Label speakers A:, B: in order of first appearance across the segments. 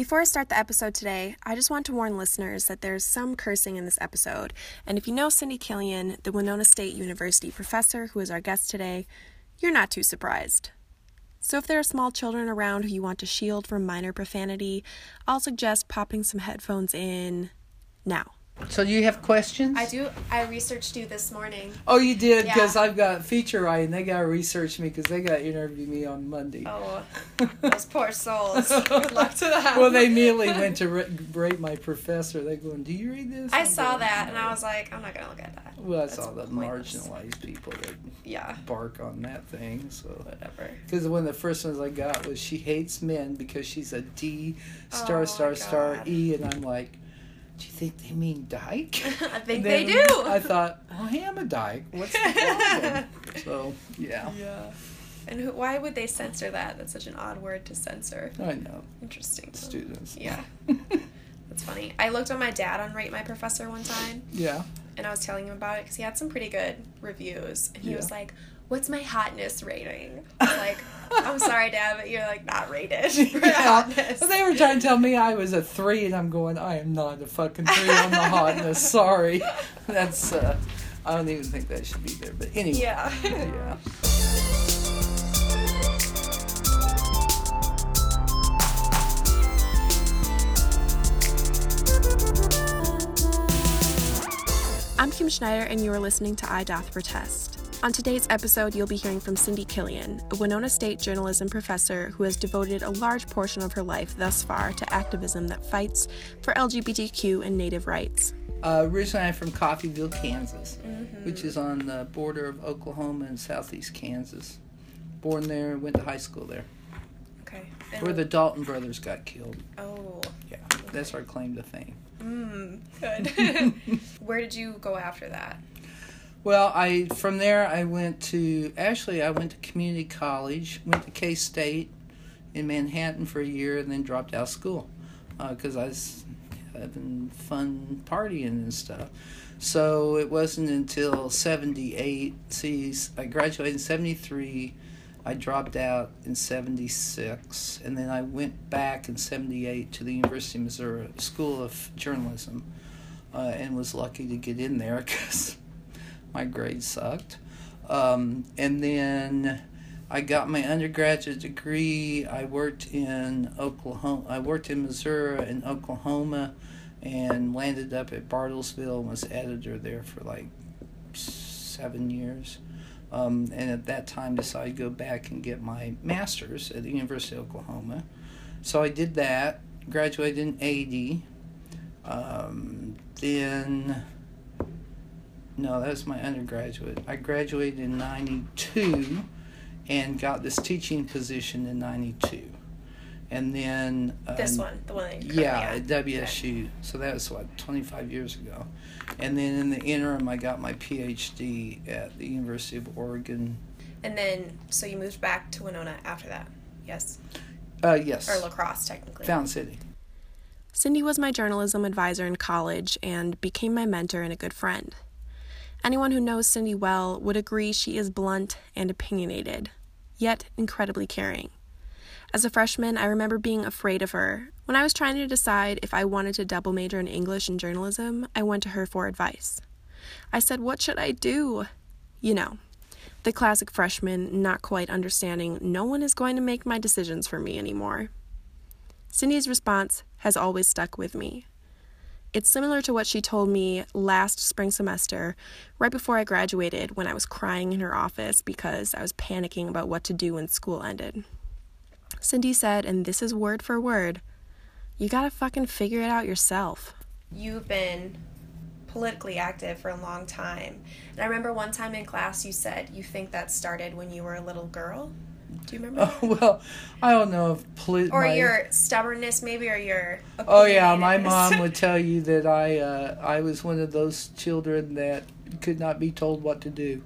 A: Before I start the episode today, I just want to warn listeners that there's some cursing in this episode. And if you know Cindy Killion, the Winona State University professor who is our guest today, you're not too surprised. So if there are small children around who you want to shield from minor profanity, I'll suggest popping some headphones in now.
B: So do you have questions?
A: I do. I researched you this morning.
B: Oh, you did
A: Yeah.
B: because I've got feature writing. they got to research me because they got to interview me on Monday.
A: Oh, those poor souls. Good luck to them.
B: well, they immediately went to ra- rate my professor. They going, "Do you read this?"
A: I
B: I'm
A: saw
B: going,
A: that and I was like, I'm not gonna look at that.
B: Well,
A: That's
B: that's all the
A: pointless.
B: marginalized people that
A: Yeah,
B: bark on that thing. So,
A: whatever.
B: because one of the first ones I got was she hates men because she's a D star
A: Oh,
B: star star E, and I'm like, do you think they mean dyke?
A: I think they do.
B: I thought, oh, well, I am a dyke. What's the problem? so, yeah,
A: Yeah. And who, why would they censor that? That's such an odd word to censor.
B: I know
A: Interesting.
B: students.
A: Yeah, that's funny. I looked on my dad on Rate My Professor one time,
B: yeah.
A: and I was telling him about it because he had some pretty good reviews, and he
B: Yeah.
A: was like, "What's my hotness rating?" I was like, "I'm sorry, Dad, but you're like not rated for
B: Yeah.
A: hotness."
B: They were trying to tell me I was a three, and I'm going, I am not a fucking three on the hotness. Sorry, that's. uh I don't even think that should be there. But anyway.
A: yeah.
B: Yeah.
A: I'm Kim Schneider, and you are listening to I Doth Protest. On today's episode, you'll be hearing from Cindy Killion, a Winona State journalism professor who has devoted a large portion of her life thus far to activism that fights for LGBTQ and Native rights.
B: Uh, originally, I'm from Coffeyville, Kansas, which is on the border of Oklahoma and southeast Kansas. Born there, went to high school there,
A: Okay.
B: where the Dalton brothers got killed.
A: oh,
B: Yeah, that's our claim to fame.
A: mm, good. Where did you go after that?
B: Well, I from there I went to actually I went to community college, went to K State in Manhattan for a year, and then dropped out of school because I was having fun partying and stuff. So it wasn't until '78. See, I graduated in '73. I dropped out in '76, and then I went back in '78 to the University of Missouri School of Journalism, uh, and was lucky to get in there because my grades sucked. Um, and then I got my undergraduate degree. I worked in Oklahoma. I worked in Missouri and Oklahoma, and landed up at Bartlesville and was editor there for like seven years. Um, and at that time, decided to go back and get my master's at the University of Oklahoma. So I did that. Graduated in eighty. Um, then no, that was my undergraduate. I graduated in 92 and got this teaching position in 92. And then. Um,
A: This one, the one that you're
B: Yeah, at WSU. So that was what, 25 years ago. And then in the interim, I got my PhD at the University of Oregon.
A: And then, so you moved back to Winona after that? Yes.
B: Uh, yes.
A: Or La Crosse, technically.
B: Fountain City.
A: Cindy was my journalism advisor in college and became my mentor and a good friend. Anyone who knows Cindy well would agree she is blunt and opinionated, yet incredibly caring. As a freshman, I remember being afraid of her. When I was trying to decide if I wanted to double major in English and journalism, I went to her for advice. I said, What should I do? You know, the classic freshman not quite understanding no one is going to make my decisions for me anymore. Cindy's response has always stuck with me. It's similar to what she told me last spring semester, right before I graduated, when I was crying in her office because I was panicking about what to do when school ended. Cindy said, and this is word for word, you gotta fucking figure it out yourself. You've been politically active for a long time. And I remember one time in class you said you think that started when you were a little girl. Do you remember?
B: Oh, well, I don't know if. Poli-
A: or
B: my-
A: your stubbornness, maybe, or your.
B: Oh yeah, my mom would tell you that I uh, I was one of those children that could not be told what to do.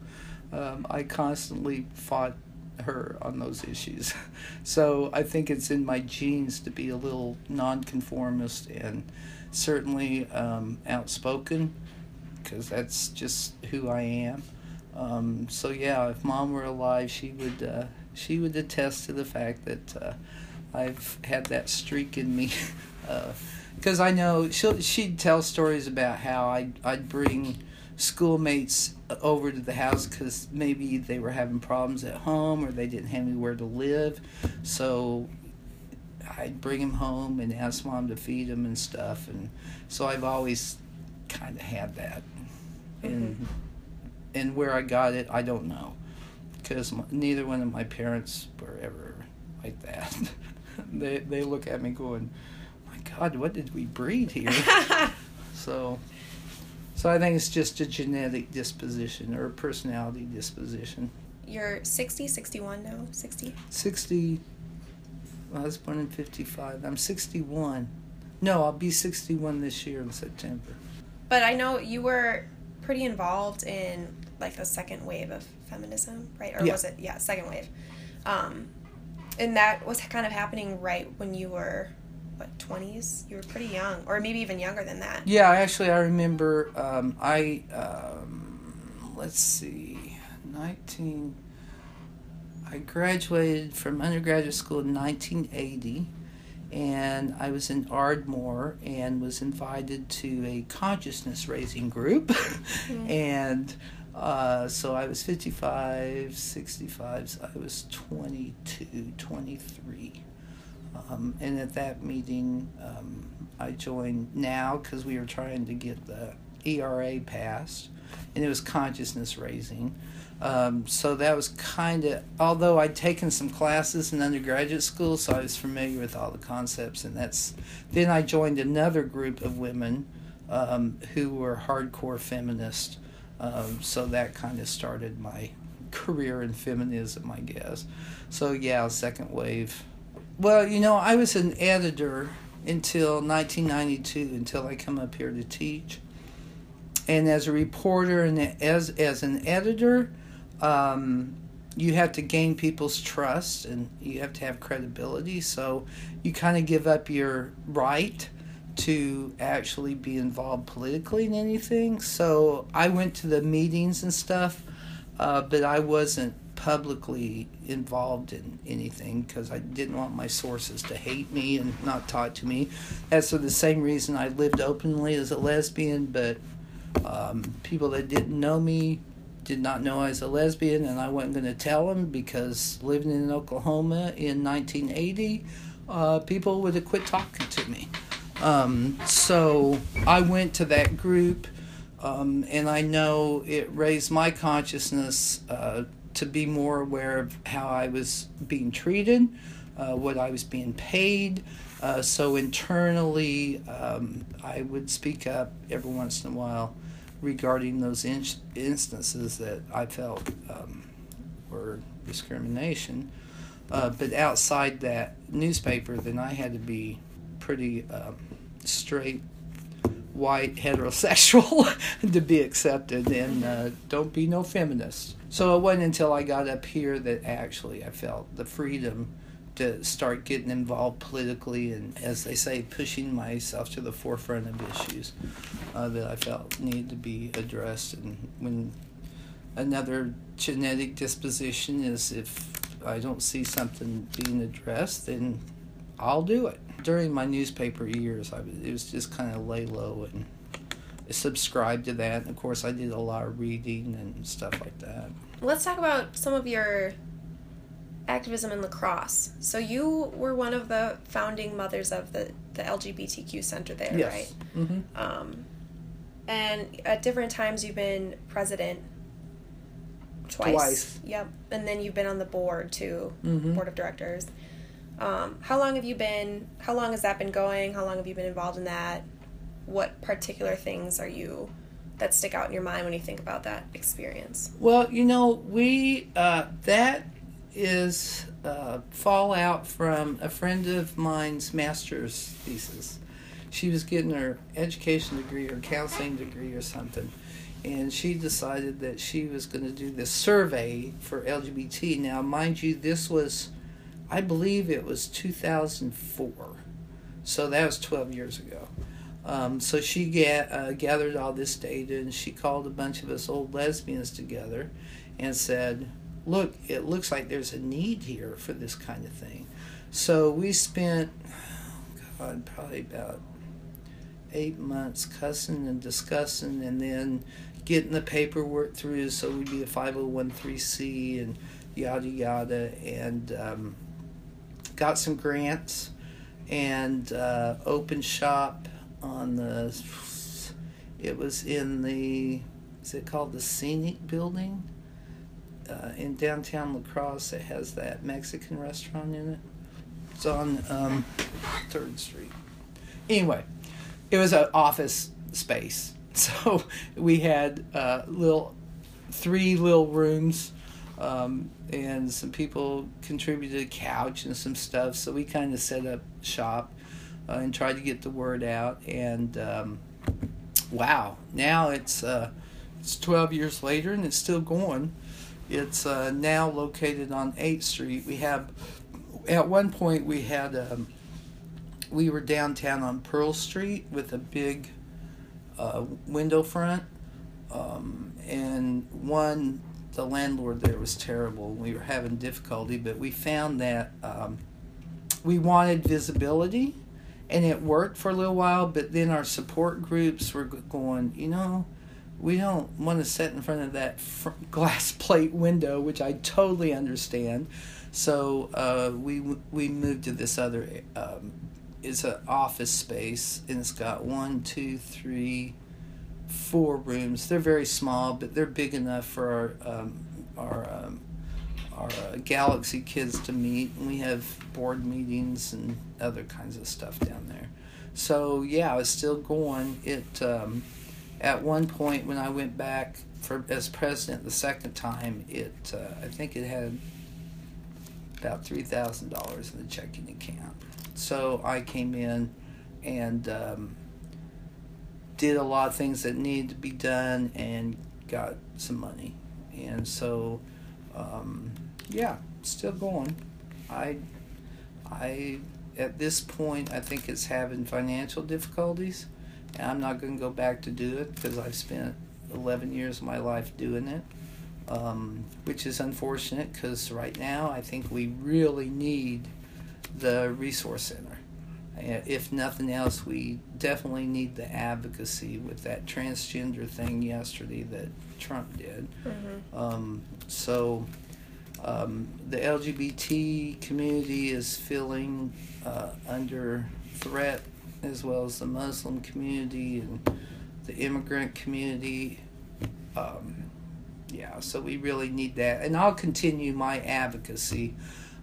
B: Um, I constantly fought her on those issues, so I think it's in my genes to be a little nonconformist and certainly um, outspoken, because that's just who I am. Um, so yeah, if mom were alive, she would uh, she would attest to the fact that uh, I've had that streak in me. Because uh, I know she'll, she'd tell stories about how I'd, I'd bring schoolmates over to the house because maybe they were having problems at home or they didn't have anywhere to live. So I'd bring them home and ask mom to feed them and stuff. And so I've always kind of had that. And, mm-hmm. and where I got it, I don't know. Because neither one of my parents were ever like that. they, they look at me going, my God, what did we breed here? so so I think it's just a genetic disposition or a personality disposition.
A: You're 60, 61 now? 60?
B: 60. Well, I was born in 55. I'm 61. No, I'll be 61 this year in September.
A: But I know you were pretty involved in like the second wave of feminism, right? Or yeah. was it? Yeah, second wave. Um, and that was kind of happening right when you were what 20s you were pretty young or maybe even younger than that
B: yeah actually i remember um, i um, let's see 19 i graduated from undergraduate school in 1980 and i was in ardmore and was invited to a consciousness raising group mm-hmm. and uh, so I was 55, 65, so I was 22, 23. Um, and at that meeting, um, I joined NOW because we were trying to get the ERA passed, and it was consciousness raising. Um, so that was kind of, although I'd taken some classes in undergraduate school, so I was familiar with all the concepts, and that's. Then I joined another group of women um, who were hardcore feminists. Um, so that kind of started my career in feminism, I guess. So yeah, second wave well, you know, I was an editor until 1992, until I come up here to teach. And as a reporter and as as an editor, um, you have to gain people's trust and you have to have credibility. So you kind of give up your right to actually be involved politically in anything. So I went to the meetings and stuff, uh, but I wasn't publicly involved in anything because I didn't want my sources to hate me and not talk to me. That's for the same reason I lived openly as a lesbian, but um, people that didn't know me did not know I was a lesbian, and I wasn't going to tell them because living in Oklahoma in 1980, uh, people would have quit talking to me. Um, so I went to that group. Um, and I know it raised my consciousness uh, to be more aware of how I was being treated, uh, what I was being paid. Uh, so internally, um, I would speak up every once in a while regarding those in- instances that I felt um, were discrimination. Uh, but outside that newspaper, then I had to be pretty um, straight white heterosexual to be accepted and uh, don't be no feminist. So it wasn't until I got up here that actually I felt the freedom to start getting involved politically and, as they say, pushing myself to the forefront of issues uh, that I felt needed to be addressed. And when another genetic disposition is if I don't see something being addressed, then I'll do it during my newspaper years, I it was just kind of lay low and subscribe to that. And of course, I did a lot of reading and stuff like that.
A: Let's talk about some of your activism in La Crosse. So you were one of the founding mothers of the the LGBTQ center there, yes. right? Mm-hmm. Um, and at different times, you've been president twice. Twice. Yep. And then you've been on the board too, mm-hmm. board of directors. Um, how long have you been? How long has that been going? How long have you been involved in that? What particular things are you that stick out in your mind when you think about that experience?
B: Well, you know, we uh, that is uh, fallout from a friend of mine's master's thesis. She was getting her education degree or counseling degree or something, and she decided that she was going to do this survey for LGBT. Now, mind you, this was I believe it was 2004. So that was 12 years ago. Um, so she get, uh, gathered all this data and she called a bunch of us old lesbians together and said, Look, it looks like there's a need here for this kind of thing. So we spent, God, probably about eight months cussing and discussing, and then getting the paperwork through so we'd be a 501c and yada yada, and um, got some grants and uh, opened shop on the. It was in the. Is it called the Scenic Building? Uh, in downtown La Crosse, it has that Mexican restaurant in it. It's on um, Third Street. Anyway, it was an office space, so we had uh, little three little rooms, um, and some people contributed a couch and some stuff. So we kind of set up shop uh, and tried to get the word out. And um, wow, now it's uh, it's twelve years later and it's still going. It's uh, now located on 8th Street. We have, at one point, we had, um, we were downtown on Pearl Street with a big uh, window front. Um, and one, the landlord there was terrible. We were having difficulty, but we found that um, we wanted visibility and it worked for a little while, but then our support groups were going, you know, we don't want to sit in front of that fr- glass plate window, which I totally understand. So uh, we we moved to this other. Um, it's an office space, and it's got one, two, three, four rooms. They're very small, but they're big enough for our um, our um, our uh, Galaxy kids to meet. And we have board meetings and other kinds of stuff down there. So yeah, it's still going. It um, at one point when I went back for as president the second time, it uh, I think it had about three thousand dollars in the checking account. So I came in and um, did a lot of things that needed to be done and got some money. And so, um, yeah, still going. I, I, at this point, I think it's having financial difficulties. And I'm not going to go back to do it because I've spent 11 years of my life doing it, um, which is unfortunate because right now I think we really need the resource center. Uh, If nothing else, we definitely need the advocacy with that transgender thing yesterday that Trump did. Um, so um, the LGBT community is feeling uh, under threat, as well as the Muslim community and the immigrant community. Um, yeah, so we really need that. And I'll continue my advocacy.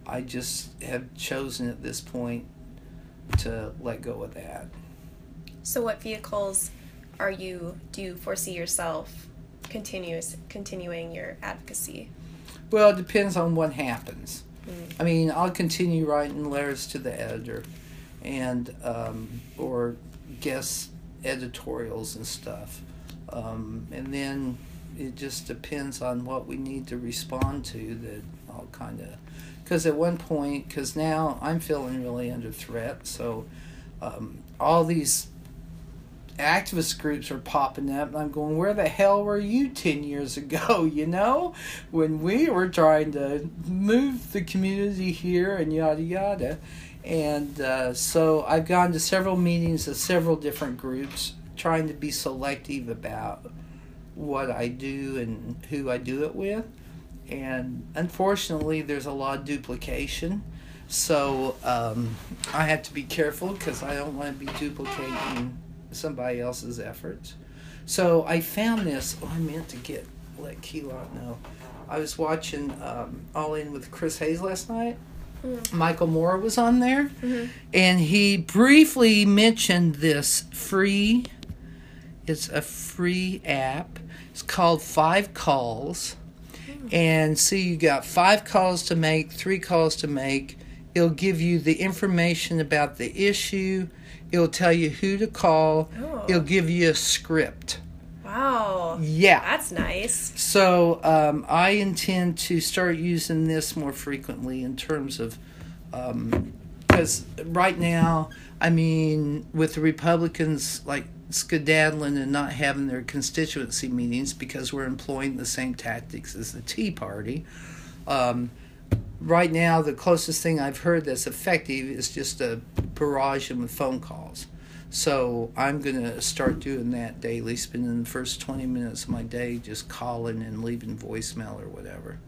B: I just have chosen at this point to let go of that.
A: So, what vehicles are you? Do you foresee yourself continuous continuing your advocacy?
B: Well, it depends on what happens. I mean, I'll continue writing letters to the editor, and um, or guest editorials and stuff, um, and then it just depends on what we need to respond to. That I'll kind of, because at one point, because now I'm feeling really under threat, so um, all these activist groups are popping up and I'm going, where the hell were you 10 years ago, you know? When we were trying to move the community here and yada yada. And uh, so I've gone to several meetings of several different groups trying to be selective about what I do and who I do it with. And unfortunately, there's a lot of duplication. So um, I have to be careful because I don't want to be duplicating somebody else's efforts. So I found this. Oh, I meant to get let Keylot know. I was watching um, All In with Chris Hayes last night. Michael Moore was on there, and he briefly mentioned this free. It's a free app. It's called Five Calls, and see you got five calls to make, three calls to make. It'll give you the information about the issue. It'll tell you who to call.
A: Oh.
B: It'll give you a script.
A: Wow,
B: Yeah.
A: that's nice.
B: So um, I intend to start using this more frequently in terms of, because right now, I mean, with the Republicans like skedaddling and not having their constituency meetings because we're employing the same tactics as the Tea Party. Um, right now, the closest thing I've heard that's effective is just a barrage of phone calls. So I'm going to start doing that daily, spending the first 20 minutes of my day just calling and leaving voicemail or whatever.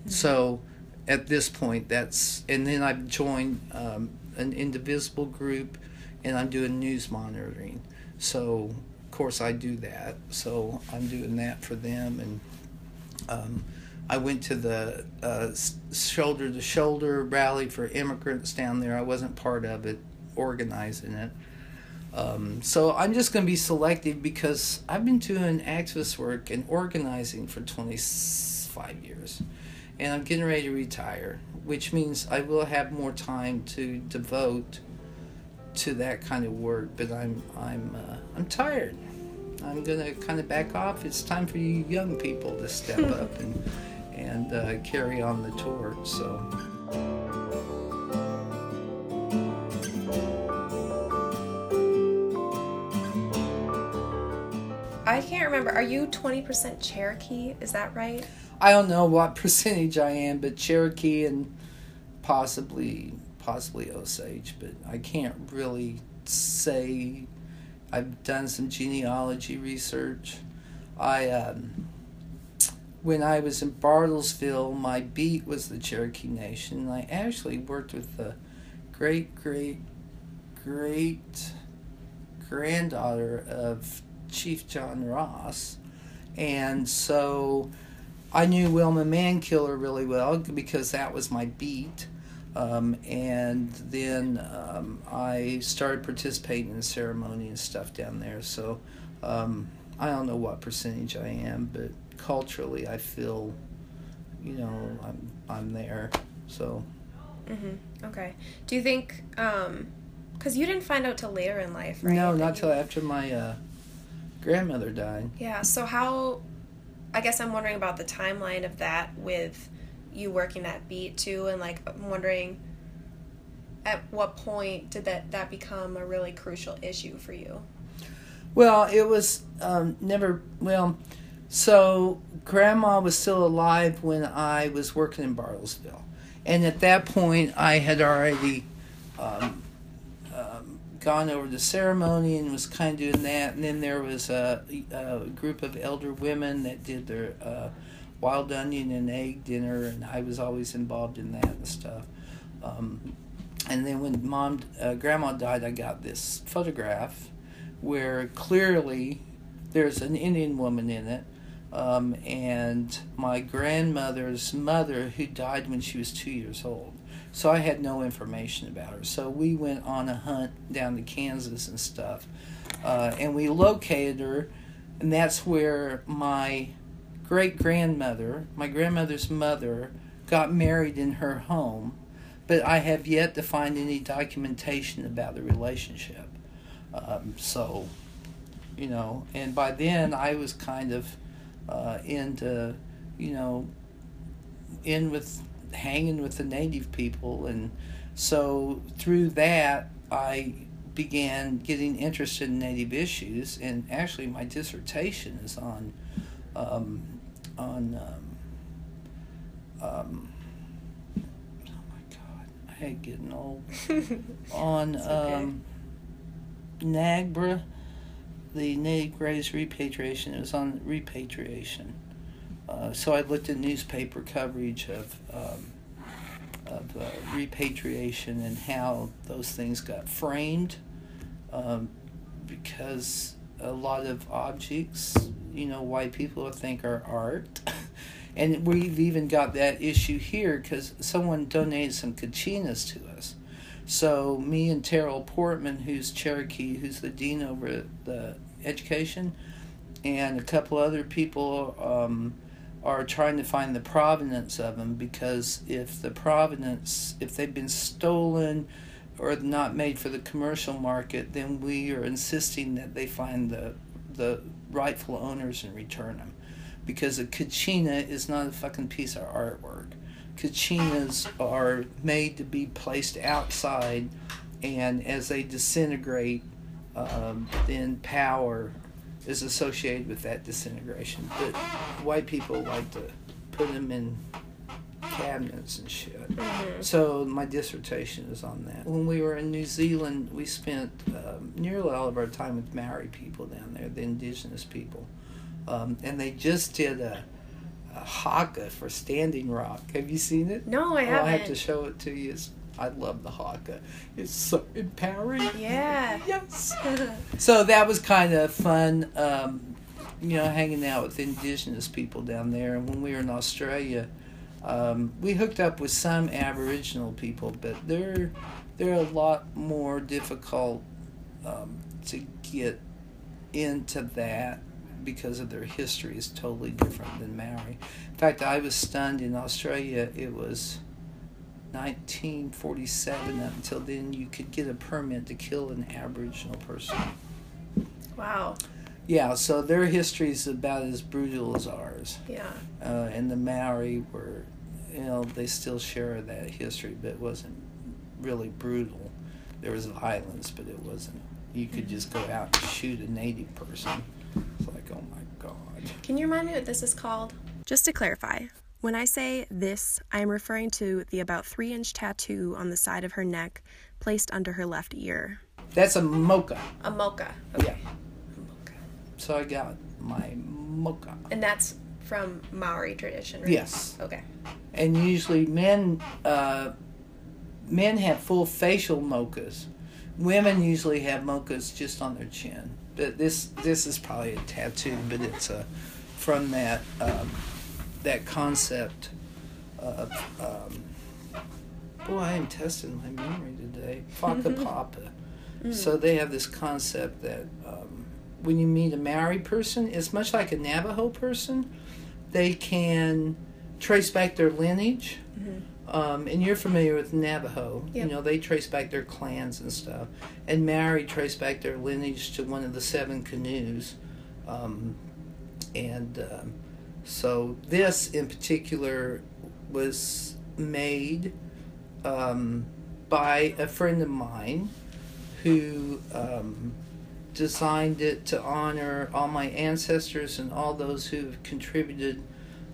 B: Mm-hmm. So at this point, that's, and then I've joined um, an indivisible group and I'm doing news monitoring. So, of course, I do that. So I'm doing that for them. And um, I went to the uh, shoulder to shoulder rally for immigrants down there. I wasn't part of it, organizing it. Um, so I'm just going to be selective because I've been doing activist work and organizing for 25 years, and I'm getting ready to retire, which means I will have more time to devote to that kind of work. But I'm I'm uh, I'm tired. I'm gonna kind of back off. It's time for you young people to step up and and uh, carry on the torch. So.
A: I can't remember. Are you 20% Cherokee? Is that right?
B: I don't know what percentage I am, but Cherokee and possibly possibly Osage, but I can't really say. I've done some genealogy research. I um, when I was in Bartlesville, my beat was the Cherokee Nation. I actually worked with the great great great granddaughter of Chief John Ross. And so I knew Wilma Mankiller really well because that was my beat. Um, and then um, I started participating in ceremony and stuff down there. So um, I don't know what percentage I am, but culturally I feel, you know, I'm I'm there. So.
A: Mm-hmm. Okay. Do you think? Because um, you didn't find out till later in life, right?
B: No, not till after my uh, grandmother died.
A: Yeah. So how? I guess I'm wondering about the timeline of that with you working that beat too, and like I'm wondering at what point did that that become a really crucial issue for you?
B: Well, it was um, never well. So grandma was still alive when I was working in Bartlesville, and at that point I had already um, gone over the ceremony and was kind of doing that. And then there was a, a group of elder women that did their uh, wild onion and egg dinner, and I was always involved in that and stuff. Um, and then when mom, uh, grandma died, I got this photograph where clearly there's an Indian woman in it. Um, and my grandmother's mother, who died when she was two years old. So I had no information about her. So we went on a hunt down to Kansas and stuff. Uh, and we located her, and that's where my great grandmother, my grandmother's mother, got married in her home. But I have yet to find any documentation about the relationship. Um, so, you know, and by then I was kind of uh, into, you know, in with hanging with the native people and so through that i began getting interested in native issues and actually my dissertation is on um, on um, um, oh my god i hate getting old on okay. um, NAGPRA the native graves repatriation it was on repatriation uh, so I looked at newspaper coverage of um, of uh, repatriation and how those things got framed, um, because a lot of objects, you know, white people think are art. and we've even got that issue here because someone donated some kachinas to us. So me and Tarrell Portman, who's Cherokee, who's the dean over the education, and a couple other people um, are trying to find the provenance of them because if the provenance, if they've been stolen or not made for the commercial market, then we are insisting that they find the the rightful owners and return them. Because a kachina is not a fucking piece of artwork. Kachinas are made to be placed outside, and as they disintegrate, um, then power is associated with that disintegration. But white people like to put them in cabinets and shit. So my dissertation is on that. When we were in New Zealand, we spent um, nearly all of our time with Maori people down there, the indigenous people, um, and they just did a, a haka for Standing Rock. Have you seen it?
A: No, I
B: Oh,
A: haven't.
B: I have to show it to you. It's, I love the haka. It's so empowering.
A: Yeah.
B: Yes. So that was kind of fun, um, you know, hanging out with indigenous people down there. And when we were in Australia, um, we hooked up with some Aboriginal people, but they're they're a lot more difficult um, to get into that because of their history is totally different than Maori. In fact, I was stunned in Australia. It was 1947. Up until then, you could get a permit to kill an Aboriginal person.
A: wow.
B: Yeah, so their history is about as brutal as ours.
A: Yeah.
B: Uh, and the Maori were, you know, they still share that history, but it wasn't really brutal. There was violence, but it wasn't. You could just go out and shoot a native person. It's like, oh my god.
A: Can you remind me what this is called? Just to clarify, when I say this, I am referring to the about three inch tattoo on the side of her neck placed under her left ear.
B: That's a moko.
A: A moko.
B: Yeah. So I got my moko.
A: And that's from Maori tradition, right?
B: Yes.
A: Okay.
B: and usually men uh, men have full facial mokos. Women usually have mokos just on their chin. But this this is probably a tattoo, but it's uh, from that um, that concept of um, boy, I am testing my memory today. Whakapapa. So they have this concept that um, when you meet a Maori person, it's much like a Navajo person. They can trace back their lineage. Um, and you're familiar with Navajo.
A: Yep.
B: You know, they trace back their clans and stuff. And Maori trace back their lineage to one of the seven canoes. Um, and um, so this in particular was made um, by a friend of mine who um, designed it to honor all my ancestors and all those who've contributed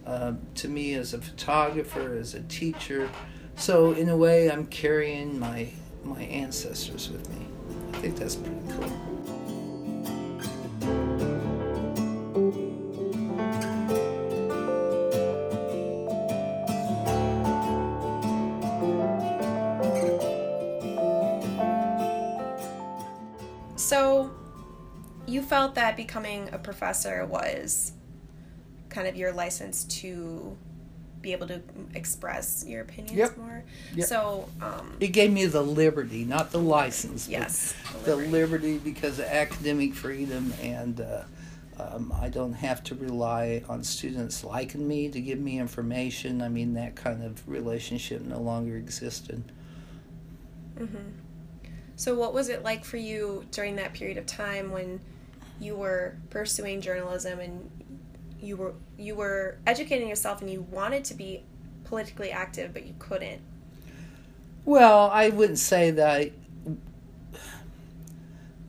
B: uh, to me as a photographer, as a teacher. So in a way, I'm carrying my my ancestors with me. I think that's pretty cool.
A: Felt that becoming a professor was kind of your license to be able to express your opinions
B: Yep.
A: more.
B: Yep.
A: So, um,
B: It gave me the liberty, not the license.
A: yes,
B: the liberty because of academic freedom and uh, um, I don't have to rely on students liking me to give me information. I mean, that kind of relationship no longer existed.
A: So, what was it like for you during that period of time when you were pursuing journalism and you were you were educating yourself and you wanted to be politically active but you couldn't?
B: Well, I wouldn't say that I,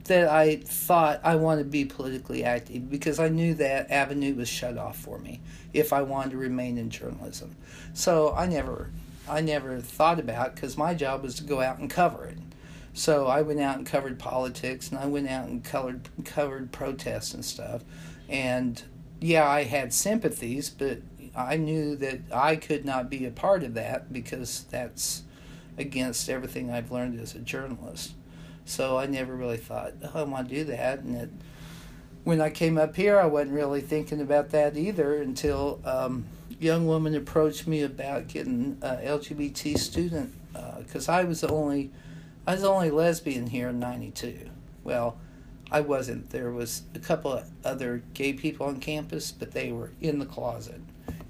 B: that I thought I wanted to be politically active because I knew that avenue was shut off for me if I wanted to remain in journalism. So I never I never thought about because my job was to go out and cover it. So I went out and covered politics and I went out and colored covered protests and stuff. And yeah, I had sympathies, but I knew that I could not be a part of that because that's against everything I've learned as a journalist. So I never really thought, oh, I want to do that. And it, when I came up here, I wasn't really thinking about that either until um, young woman approached me about getting a LGBT student because I was the only I was the only lesbian here in '92. Well, I wasn't. There was a couple of other gay people on campus, but they were in the closet,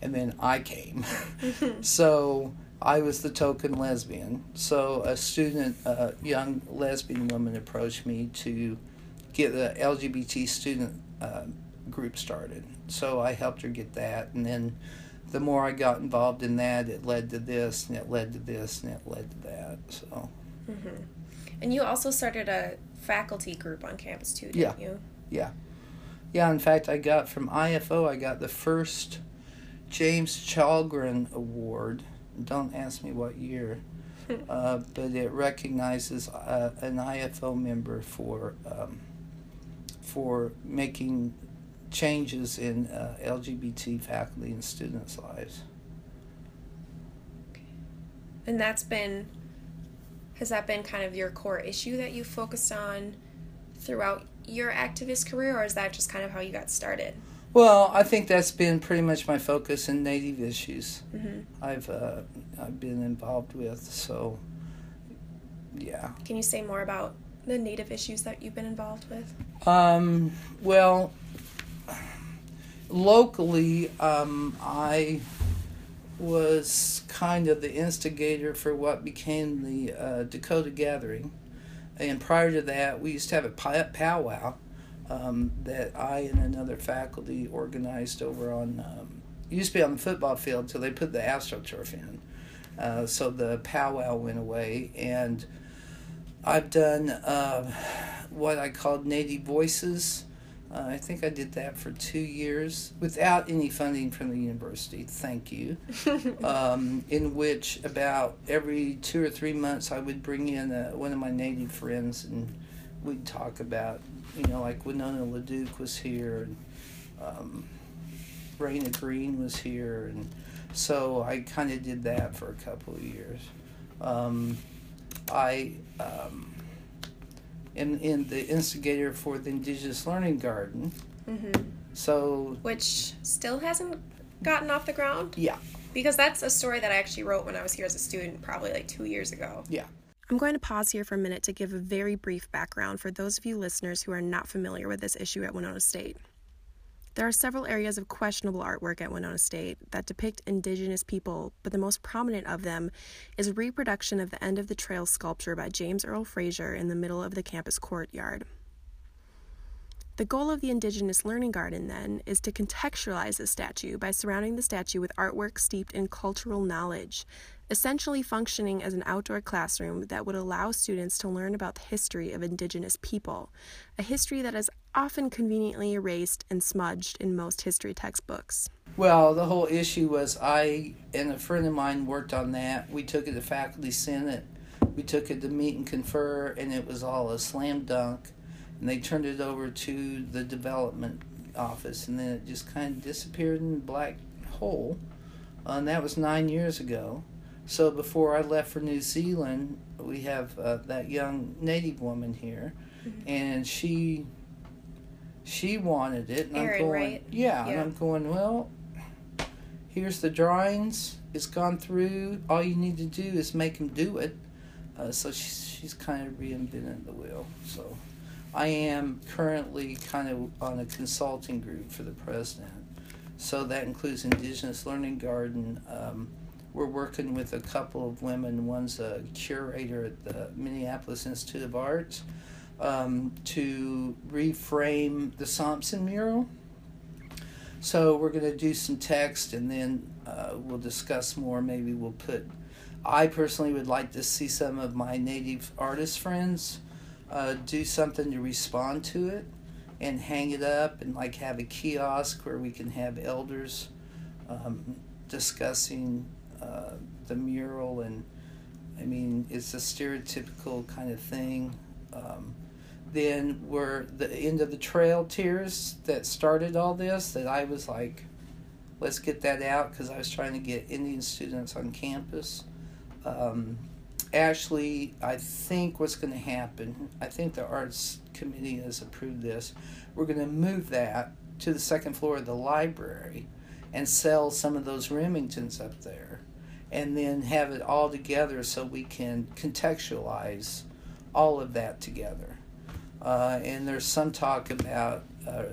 B: and then I came. so I was the token lesbian. So a student, a young lesbian woman, approached me to get the LGBT student uh, group started. So I helped her get that, and then the more I got involved in that, it led to this, and it led to this, and it led to that. So
A: And you also started a faculty group on campus too, didn't
B: Yeah.
A: you?
B: yeah, yeah. In fact, I got from IFO, I got the first James Chalgren Award Don't ask me what year. uh, but it recognizes uh, an IFO member for um, for making changes in uh, LGBT faculty and students' lives.
A: And that's been has that been kind of your core issue that you focused on throughout your activist career, or is that just kind of how you got started?
B: Well, I think that's been pretty much my focus in Native issues.
A: Mm-hmm.
B: I've uh, I've been involved with. So, yeah.
A: Can you say more about the Native issues that you've been involved with?
B: Um, well, locally, um, I was kind of the instigator for what became the uh, Dakota Gathering. And prior to that, we used to have a powwow um, that I and another faculty organized over on, um, used to be on the football field till they put the AstroTurf in. Uh, so the powwow went away. And I've done uh, what I called Native Voices uh, I think I did that for two years without any funding from the university. Thank you. um, in which about every two or three months I would bring in a, one of my native friends and we'd talk about, you know, like Winona LaDuke was here and um, Rayna Green was here. And so I kind of did that for a couple of years. Um, I. Um, and, in the instigator for the Indigenous Learning Garden.
A: Mm-hmm.
B: So,
A: which still hasn't gotten off the ground.
B: Yeah,
A: because that's a story that I actually wrote when I was here as a student, probably like two years ago.
B: Yeah.
A: I'm going to pause here for a minute to give a very brief background for those of you listeners who are not familiar with this issue at Winona State. There are several areas of questionable artwork at Winona State that depict indigenous people, but the most prominent of them is a reproduction of the end of the trail sculpture by James Earle Fraser in the middle of the campus courtyard. The goal of the Indigenous Learning Garden, then, is to contextualize the statue by surrounding the statue with artwork steeped in cultural knowledge, essentially functioning as an outdoor classroom that would allow students to learn about the history of Indigenous people, a history that is often conveniently erased and smudged in most history textbooks.
B: Well, the whole issue was I and a friend of mine worked on that. We took it to Faculty Senate, we took it to meet and confer, and it was all a slam dunk. And they turned it over to the development office, and then it just kind of disappeared in the black hole. Uh, and that was nine years ago. So before I left for New Zealand, we have uh, that young native woman here, mm-hmm. and she she wanted it, and
A: Erin,
B: I'm going,
A: right?
B: yeah,
A: yeah,
B: and I'm going, well, here's the drawings. It's gone through. All you need to do is make them do it. Uh, so she's, she's kind of reinvented the wheel. So I am currently kind of on a consulting group for the president. So that includes Indigenous Learning Garden. Um, we're working with a couple of women. One's a curator at the Minneapolis Institute of Arts um, to reframe the Thompson mural. So we're going to do some text and then uh, we'll discuss more. Maybe we'll put. I personally would like to see some of my native artist friends uh, do something to respond to it and hang it up and like have a kiosk where we can have elders um, discussing uh, the mural and I mean it's a stereotypical kind of thing. Um, then were the end of the trail tears that started all this that I was like, let's get that out because I was trying to get Indian students on campus. Um, Ashley, I think what's going to happen, I think the arts committee has approved this. We're going to move that to the second floor of the library and sell some of those Remingtons up there and then have it all together so we can contextualize all of that together. Uh, and there's some talk about uh,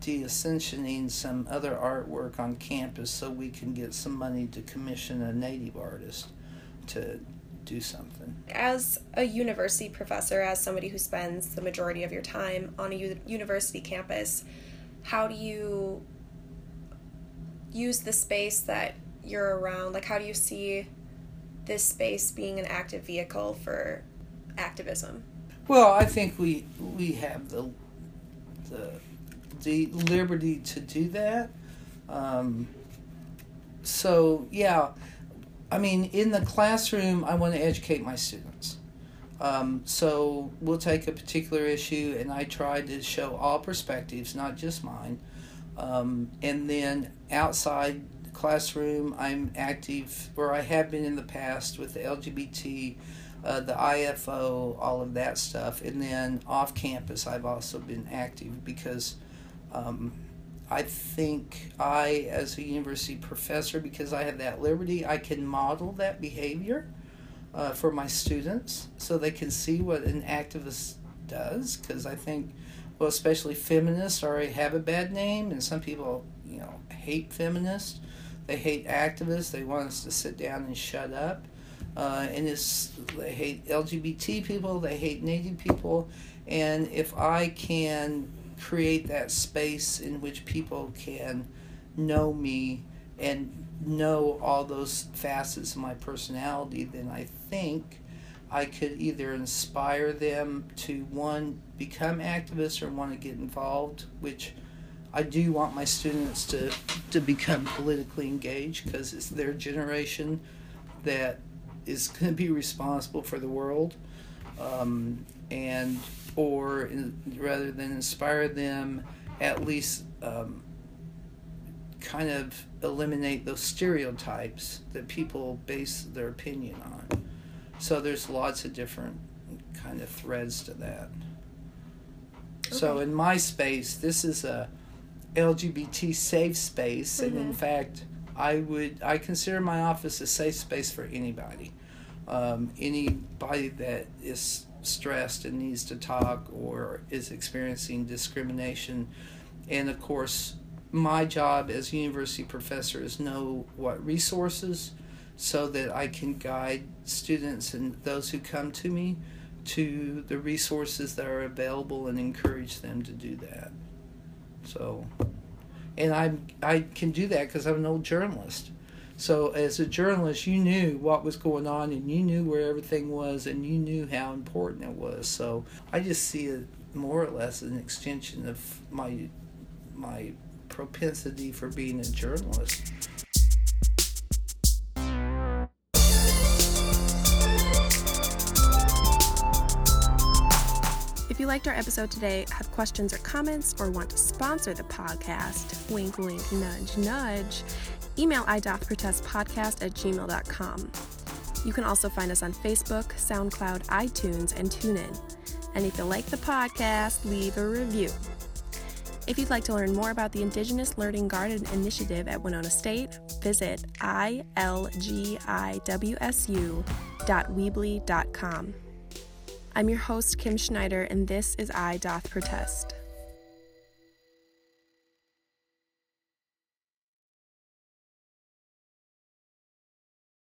B: deaccessioning some other artwork on campus so we can get some money to commission a native artist to do something.
A: As a university professor, as somebody who spends the majority of your time on a u- university campus, how do you use the space that you're around? Like, how do you see this space being an active vehicle for activism?
B: Well, I think we we have the the the liberty to do that. Um, so yeah, I mean, in the classroom, I want to educate my students. Um, so we'll take a particular issue, and I try to show all perspectives, not just mine. Um, and then outside classroom, I'm active, where I have been in the past with the LGBT, uh, the IFO, all of that stuff. And then off campus, I've also been active because um, I think I, as a university professor, because I have that liberty, I can model that behavior uh, for my students so they can see what an activist does. Because I think, well, especially feminists already have a bad name, and some people, you know, hate feminists. They hate activists. They want us to sit down and shut up. Uh, and it's they hate LGBT people. They hate Native people. And if I can create that space in which people can know me and know all those facets of my personality, then I think I could either inspire them to one become activists or want to get involved, which I do want my students to to become politically engaged because it's their generation that is going to be responsible for the world, um, and or in, rather than inspire them, at least um, kind of eliminate those stereotypes that people base their opinion on. So there's lots of different kind of threads to that. Okay. So in my space, this is a LGBT safe space, mm-hmm. and in mm-hmm. fact, I would I consider my office a safe space for anybody. Um, anybody that is stressed and needs to talk or is experiencing discrimination. And of course, my job as a university professor is know what resources so that I can guide students and those who come to me to the resources that are available and encourage them to do that. So, and I I can do that because I'm an old journalist. So as a journalist, you knew what was going on and you knew where everything was and you knew how important it was. So I just see it more or less an extension of my my propensity for being a journalist.
A: You liked our episode today, have questions or comments, or want to sponsor the podcast, wink, wink, nudge, nudge, email idothprotestpodcast at gmail.com. You can also find us on Facebook, SoundCloud, iTunes, and TuneIn. And if you like the podcast, leave a review. If you'd like to learn more about the Indigenous Learning Garden Initiative at Winona State, visit ilgiwsu.weebly.com. I'm your host, Kim Schneider, and this is I Doth Protest.